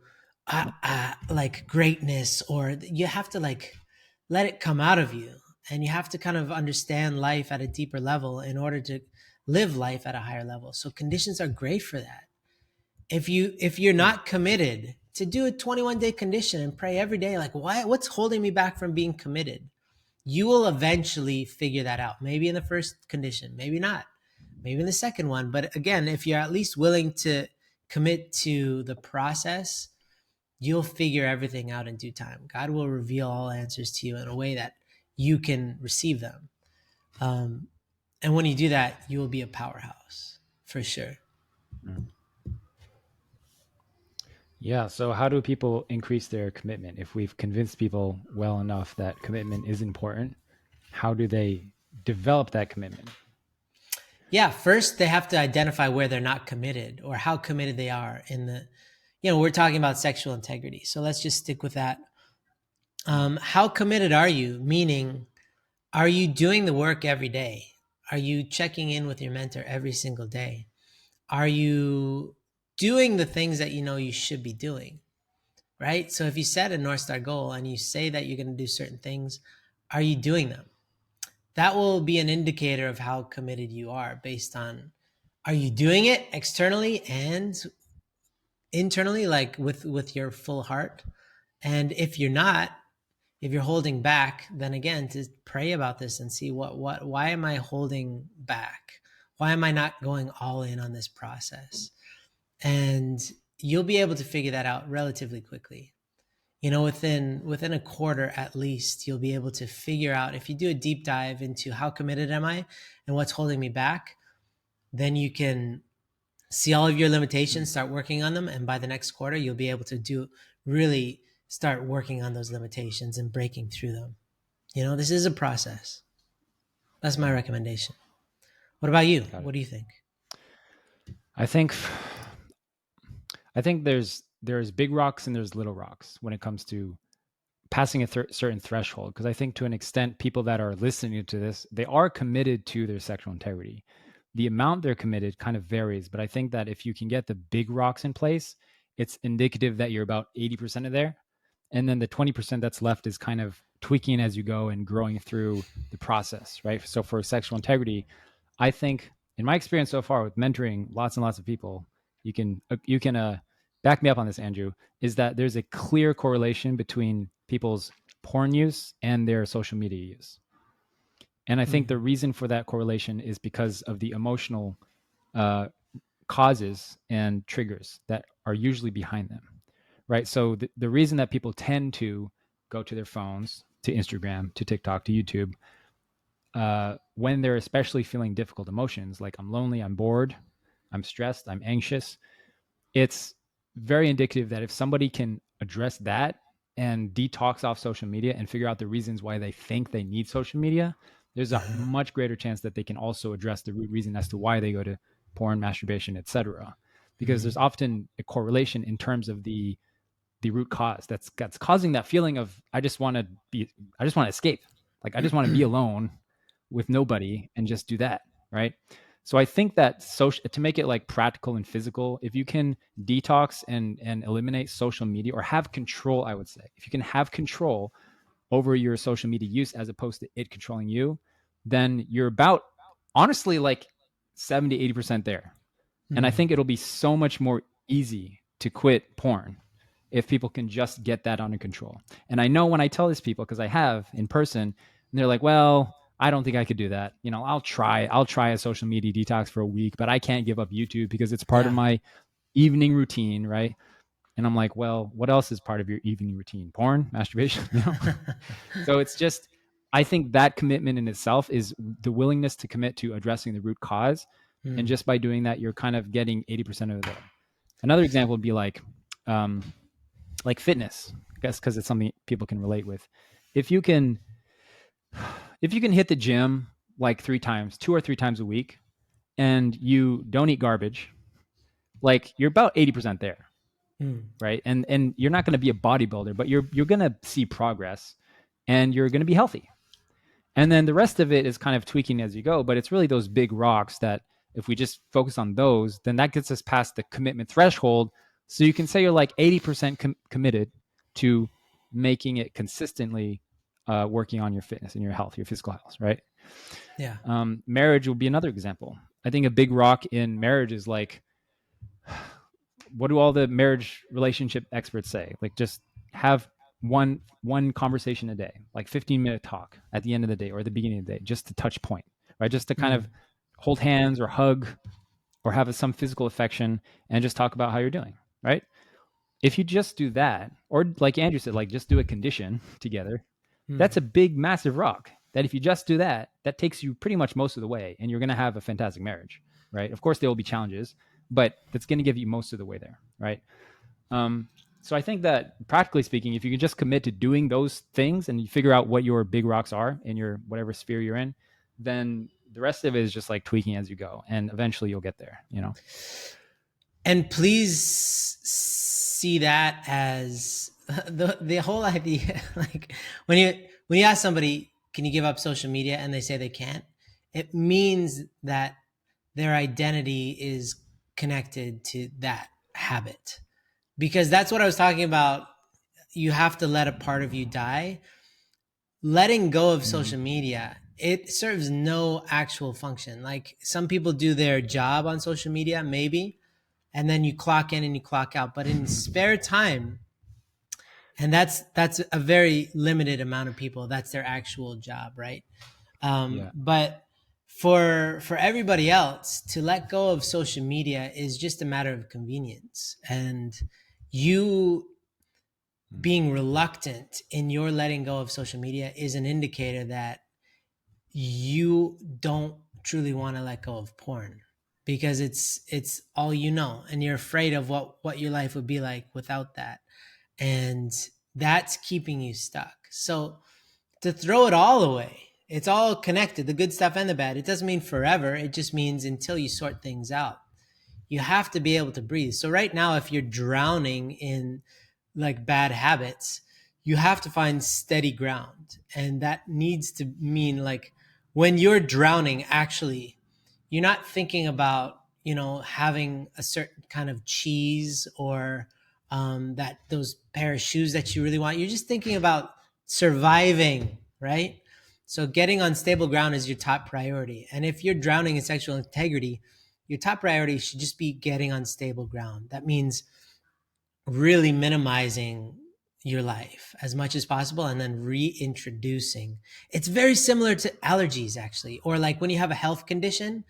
uh, uh, like greatness, or you have to like let it come out of you. and you have to kind of understand life at a deeper level in order to live life at a higher level. So conditions are great for that. If you if you're not committed to do a 21 day condition and pray every day like why what's holding me back from being committed? You will eventually figure that out. Maybe in the first condition, maybe not. Maybe in the second one, but again, if you're at least willing to commit to the process, you'll figure everything out in due time. God will reveal all answers to you in a way that you can receive them. Um, and when you do that, you will be a powerhouse for sure. Mm. Yeah. So, how do people increase their commitment? If we've convinced people well enough that commitment is important, how do they develop that commitment? Yeah. First, they have to identify where they're not committed or how committed they are in the, you know, we're talking about sexual integrity. So, let's just stick with that. Um, how committed are you? Meaning, are you doing the work every day? Are you checking in with your mentor every single day? Are you doing the things that you know you should be doing? Right? So if you set a North Star goal and you say that you're going to do certain things, are you doing them? That will be an indicator of how committed you are based on are you doing it externally and internally like with with your full heart? And if you're not, if you're holding back, then again to pray about this and see what what why am I holding back? Why am I not going all in on this process? And you'll be able to figure that out relatively quickly. You know, within within a quarter at least, you'll be able to figure out if you do a deep dive into how committed am I and what's holding me back, then you can see all of your limitations, start working on them, and by the next quarter, you'll be able to do really start working on those limitations and breaking through them. You know, this is a process. That's my recommendation. What about you? What do you think? I think I think there's there's big rocks and there's little rocks when it comes to passing a th- certain threshold because I think to an extent people that are listening to this they are committed to their sexual integrity. The amount they're committed kind of varies, but I think that if you can get the big rocks in place, it's indicative that you're about 80% of there and then the 20% that's left is kind of tweaking as you go and growing through the process right so for sexual integrity i think in my experience so far with mentoring lots and lots of people you can uh, you can uh, back me up on this andrew is that there's a clear correlation between people's porn use and their social media use and i think mm-hmm. the reason for that correlation is because of the emotional uh, causes and triggers that are usually behind them right? So the, the reason that people tend to go to their phones, to Instagram, to TikTok, to YouTube, uh, when they're especially feeling difficult emotions, like I'm lonely, I'm bored, I'm stressed, I'm anxious, it's very indicative that if somebody can address that and detox off social media and figure out the reasons why they think they need social media, there's a much greater chance that they can also address the root reason as to why they go to porn, masturbation, etc. Because mm-hmm. there's often a correlation in terms of the the root cause that's that's causing that feeling of I just want to be I just want to escape. Like I just want to be alone with nobody and just do that, right? So I think that social to make it like practical and physical, if you can detox and and eliminate social media or have control, I would say. If you can have control over your social media use as opposed to it controlling you, then you're about honestly like 70 80% there. Mm-hmm. And I hmm. think it'll be so much more easy to quit porn if people can just get that under control. And I know when I tell these people, because I have in person, and they're like, well, I don't think I could do that. You know, I'll try, I'll try a social media detox for a week, but I can't give up YouTube because it's part yeah. of my evening routine, right? And I'm like, well, what else is part of your evening routine? Porn, masturbation, you know? so it's just, I think that commitment in itself is the willingness to commit to addressing the root cause. Mm. And hmm. just by doing that, you're kind of getting 80% of it. Another example would be like, um, like fitness, I guess because it's something people can relate with. If you can, if you can hit the gym like three times, two or three times a week, and you don't eat garbage, like you're about eighty percent there, mm. right? And and you're not going to be a bodybuilder, but you're you're going to see progress, and you're going to be healthy. And then the rest of it is kind of tweaking as you go, but it's really those big rocks that if we just focus on those, then that gets us past the commitment threshold so you can say you're like 80% com- committed to making it consistently uh, working on your fitness and your health, your physical health, right? Yeah. Um, marriage will be another example. I think a big rock in marriage is like, what do all the marriage relationship experts say? Like, just have one one conversation a day, like 15 minute talk at the end of the day or the beginning of the day, just to touch point, right? Just to kind mm-hmm. of hold hands or hug or have some physical affection and just talk about how you're doing, right? If you just do that, or like Andrew said, like just do a condition together, mm. that's a big, massive rock. That if you just do that, that takes you pretty much most of the way, and you're going to have a fantastic marriage, right? Of course, there will be challenges, but that's going to give you most of the way there, right? Um, so I think that practically speaking, if you can just commit to doing those things and you figure out what your big rocks are in your whatever sphere you're in, then the rest of it is just like tweaking as you go and eventually you'll get there you know and please see that as the the whole idea like when you when you ask somebody can you give up social media and they say they can't it means that their identity is connected to that habit because that's what i was talking about you have to let a part of you die letting go of mm-hmm. social media it serves no actual function. Like some people do their job on social media, maybe, and then you clock in and you clock out. But in spare time, and that's that's a very limited amount of people. That's their actual job, right? Um, yeah. But for for everybody else, to let go of social media is just a matter of convenience, and you hmm. being reluctant in your letting go of social media is an indicator that you don't truly want to let go of porn because it's it's all you know and you're afraid of what what your life would be like without that and that's keeping you stuck. So to throw it all away it's all connected the good stuff and the bad. It doesn't mean forever. It just means until you sort things out you have to be able to breathe. So right now if you're drowning in like bad habits you have to find steady ground. And that needs to mean like when you're drowning, actually, you're not thinking about, you know, having a certain kind of cheese or um, that those pair of shoes that you really want. You're just thinking about surviving, right? So getting on stable ground is your top priority. And if you're drowning in sexual integrity, your top priority should just be getting on stable ground. That means really minimizing your life as much as possible and then reintroducing. It's very similar to allergies, actually, or like when you have a health condition.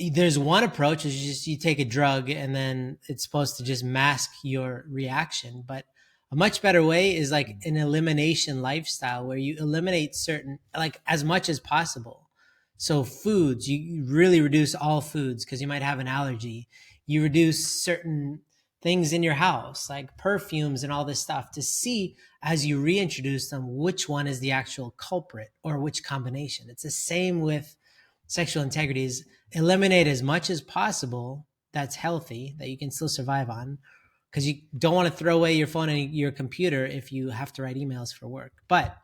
There's one approach is just you take a drug and then it's supposed to just mask your reaction. But a much better way is like mm. an elimination lifestyle where you eliminate certain, like as much as possible. So foods, you really reduce all foods because you might have an allergy. You reduce certain things in your house, like perfumes and all this stuff, to see as you reintroduce them which one is the actual culprit or which combination. It's the same with sexual integrities. Eliminate as much as possible that's healthy that you can still survive on because you don't want to throw away your phone and your computer if you have to write emails for work. But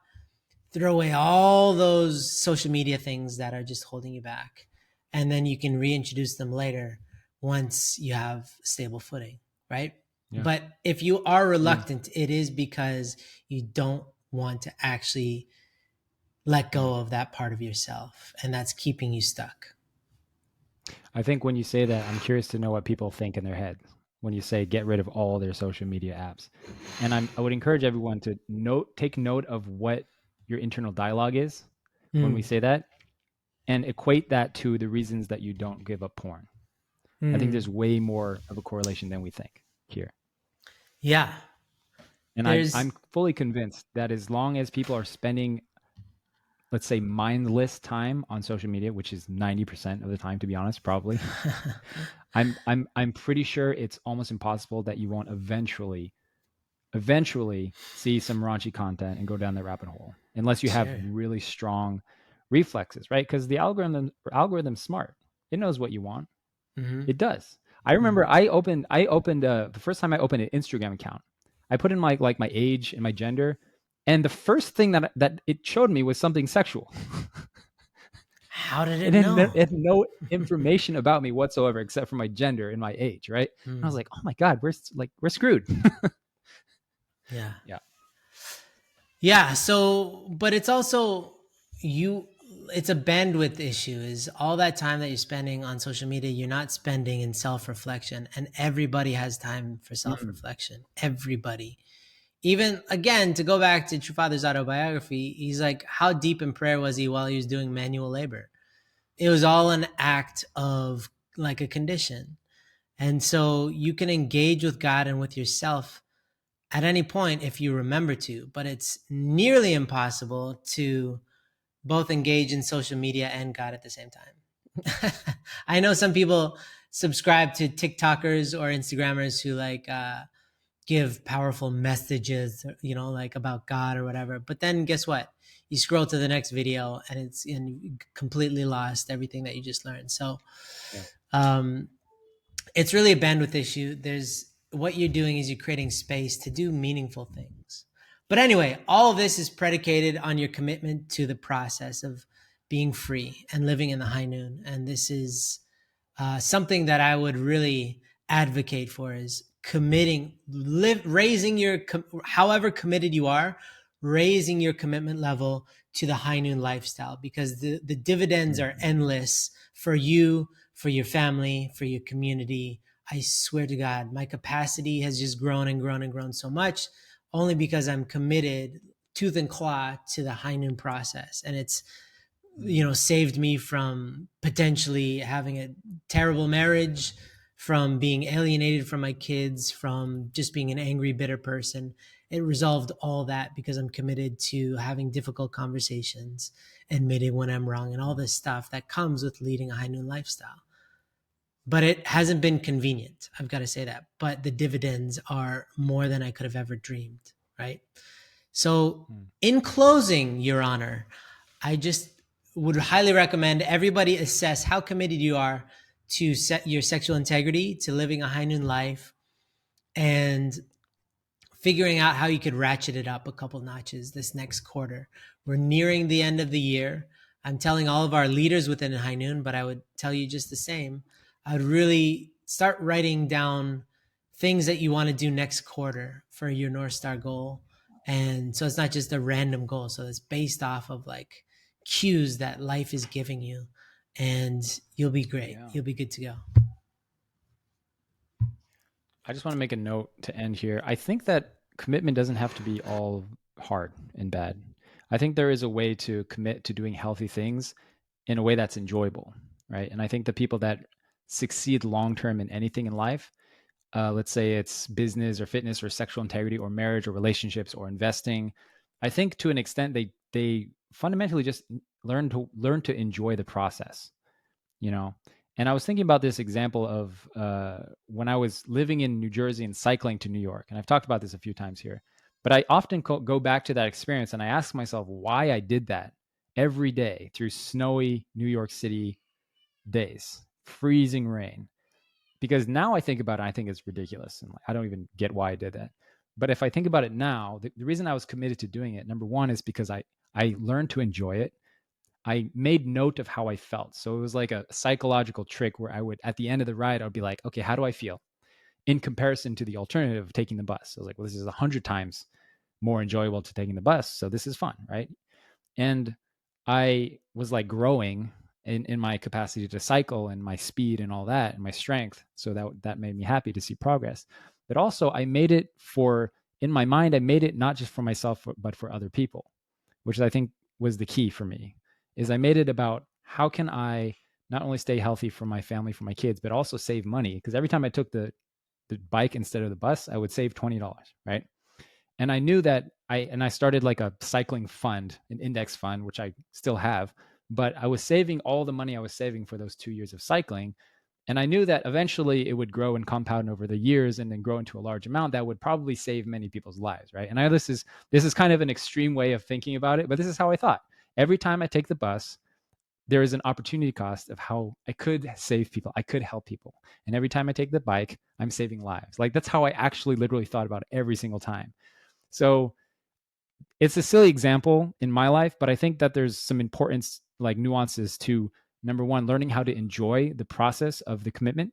throw away all those social media things that are just holding you back. And then you can reintroduce them later once you have stable footing right? Yeah. But if you are reluctant, yeah. it is because you don't want to actually let go of that part of yourself, and that's keeping you stuck. I think when you say that, I'm curious to know what people think in their head when you say get rid of all their social media apps. And I'm, i would encourage everyone to note, take note of what your internal dialogue is mm. when we hmm. say that, and equate that to the reasons that you don't give up porn. Mm. I think hmm. there's way more of a correlation than we think here. Yeah. And I, I'm fully convinced that as long as people are spending, let's say, mindless time on social media, which is 90% of the time, to be honest, probably, I'm, I'm, I'm pretty sure it's almost impossible that you won't eventually, eventually see some raunchy content and go down that rabbit hole, unless you have sure. really strong reflexes, right? Because the algorithm, algorithm's smart. It knows what you want. Mm-hmm. It does. I remember mm-hmm. I opened I opened uh, the first time I opened an Instagram account. I put in my like my age and my gender, and the first thing that that it showed me was something sexual. How did it, it know? Had, it had no information about me whatsoever except for my gender and my age, right? Mm. I was hmm. like, oh my god, we're like we're screwed. yeah, yeah, Yeah. So, but it's also you. It's a bandwidth issue. Is all that time that you're spending on social media, you're not spending in self reflection, and everybody has time for self reflection. Mm. Everybody. Even again, to go back to True Father's autobiography, he's like, how deep in prayer was he while he was doing manual labor? It was all an act of like a condition. And so you can engage with God and with yourself at any point if you remember to, but it's nearly impossible to both engage in social media and God at the same time. I know some people subscribe to TikTokers or Instagrammers who like uh, give powerful messages, you know, like about God or whatever. But then guess what? You scroll to the next video and it's and completely lost everything that you just learned. So, yeah. um, it's really a bandwidth issue. There's what you're doing is you're creating space to do meaningful things. But anyway, all of this is predicated on your commitment to the process of being free and living in the high noon. And this is uh, something that I would really advocate for is committing, live, raising your, however committed you are, raising your commitment level to the high noon lifestyle because the, the dividends are mm-hmm. endless for you, for your family, for your community. I swear to God, my capacity has just grown and grown and grown so much only because I'm committed tooth and claw to the high noon process. And it's, you know, saved me from potentially having a terrible marriage, from being alienated from my kids, from just being an angry, bitter person. It resolved all that because I'm committed to having difficult conversations, admitting when I'm wrong, and all this stuff that comes with leading a high noon lifestyle but it hasn't been convenient. I've got to say that. But the dividends are more than I could have ever dreamed, right? So, hmm. in closing, Your Honor, I just would highly recommend everybody assess how committed you are to set your sexual integrity, to living a high noon life, and figuring out how you could ratchet it up a couple notches this next quarter. We're nearing the end of the year. I'm telling all of our leaders within High Noon, but I would tell you just the same I'd really start writing down things that you want to do next quarter for your North Star goal. And so it's not just a random goal. So it's based off of like cues that life is giving you. And you'll be great. Yeah. You'll be good to go. I just want to make a note to end here. I think that commitment doesn't have to be all hard and bad. I think there is a way to commit to doing healthy things in a way that's enjoyable, right? And I think the people that succeed long term in anything in life, uh, let's say it's business or fitness or sexual integrity or marriage or relationships or investing, I think to an extent they they fundamentally just learn to learn to enjoy the process, you know. And I was thinking about this example of uh, when I was living in New Jersey and cycling to New York, and I've talked about this a few times here. But I often co- go back to that experience and I ask myself why I did that every day through snowy New York City days freezing rain. Because now I think about it, I think it's ridiculous. And I don't even get why I did that. But if I think about it now, the, the reason I was committed to doing it, number one, is because I, I learned to enjoy it. I made note of how I felt. So it was like a psychological trick where I would, at the end of the ride, I'd be like, okay, how do I feel in comparison to the alternative of taking the bus? I was like, well, this is a hundred times more enjoyable to taking the bus. So this is fun, right? And I was like growing in, in my capacity to cycle and my speed and all that and my strength. So that that made me happy to see progress. But also I made it for in my mind, I made it not just for myself but for other people, which I think was the key for me. Is I made it about how can I not only stay healthy for my family, for my kids, but also save money. Because every time I took the the bike instead of the bus, I would save twenty dollars, right? And I knew that I and I started like a cycling fund, an index fund, which I still have, but I was saving all the money I was saving for those two years of cycling. And I knew that eventually it would grow and compound over the years and then grow into a large amount that would probably save many people's lives, right? And I this is this is kind of an extreme way of thinking about it, but this is how I thought. Every time I take the bus, there is an opportunity cost of how I could save people. I could help people. And every time I take the bike, I'm saving lives. Like that's how I actually literally thought about it every single time. So it's a silly example in my life, but I think that there's some importance like nuances to number one, learning how to enjoy the process of the commitment.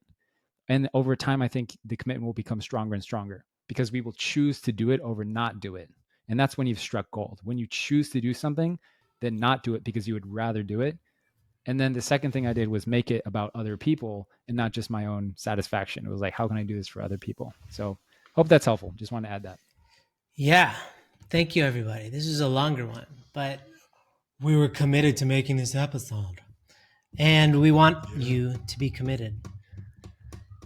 And over time, I think the commitment will become stronger and stronger because we will choose to do it over not do it. And that's when you've struck gold. When you choose to do something, then not do it because you would rather do it. And then the second thing I did was make it about other people and not just my own satisfaction. It was like, how can I do this for other people? So hope that's helpful. Just want to add that. Yeah. Thank you, everybody. This is a longer one, but we were committed to making this episode. And we want you to be committed.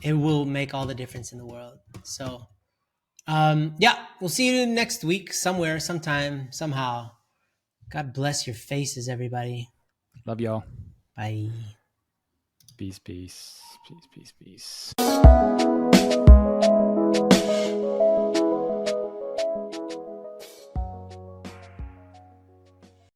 It will make all the difference in the world. So, um, yeah, we'll see you next week, somewhere, sometime, somehow. God bless your faces, everybody. Love y'all. Bye. Peace, peace, peace, peace, peace.